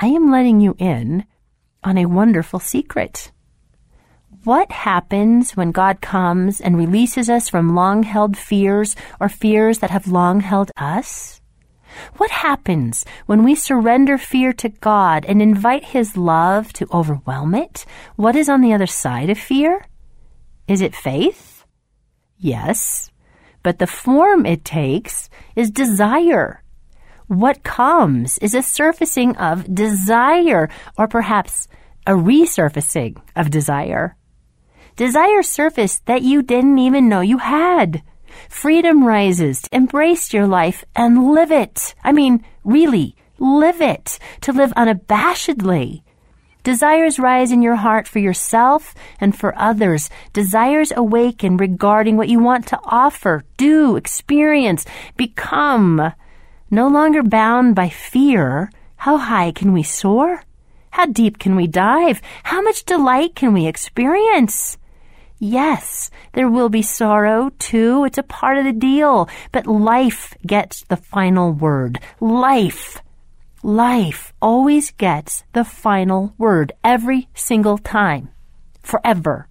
I am letting you in on a wonderful secret. What happens when God comes and releases us from long held fears or fears that have long held us? What happens when we surrender fear to God and invite His love to overwhelm it? What is on the other side of fear? Is it faith? Yes, but the form it takes is desire. What comes is a surfacing of desire, or perhaps a resurfacing of desire. Desire surfaced that you didn't even know you had. Freedom rises to embrace your life and live it. I mean, really, live it. To live unabashedly. Desires rise in your heart for yourself and for others. Desires awaken regarding what you want to offer, do, experience, become. No longer bound by fear, how high can we soar? How deep can we dive? How much delight can we experience? Yes, there will be sorrow too. It's a part of the deal. But life gets the final word. Life. Life always gets the final word every single time. Forever.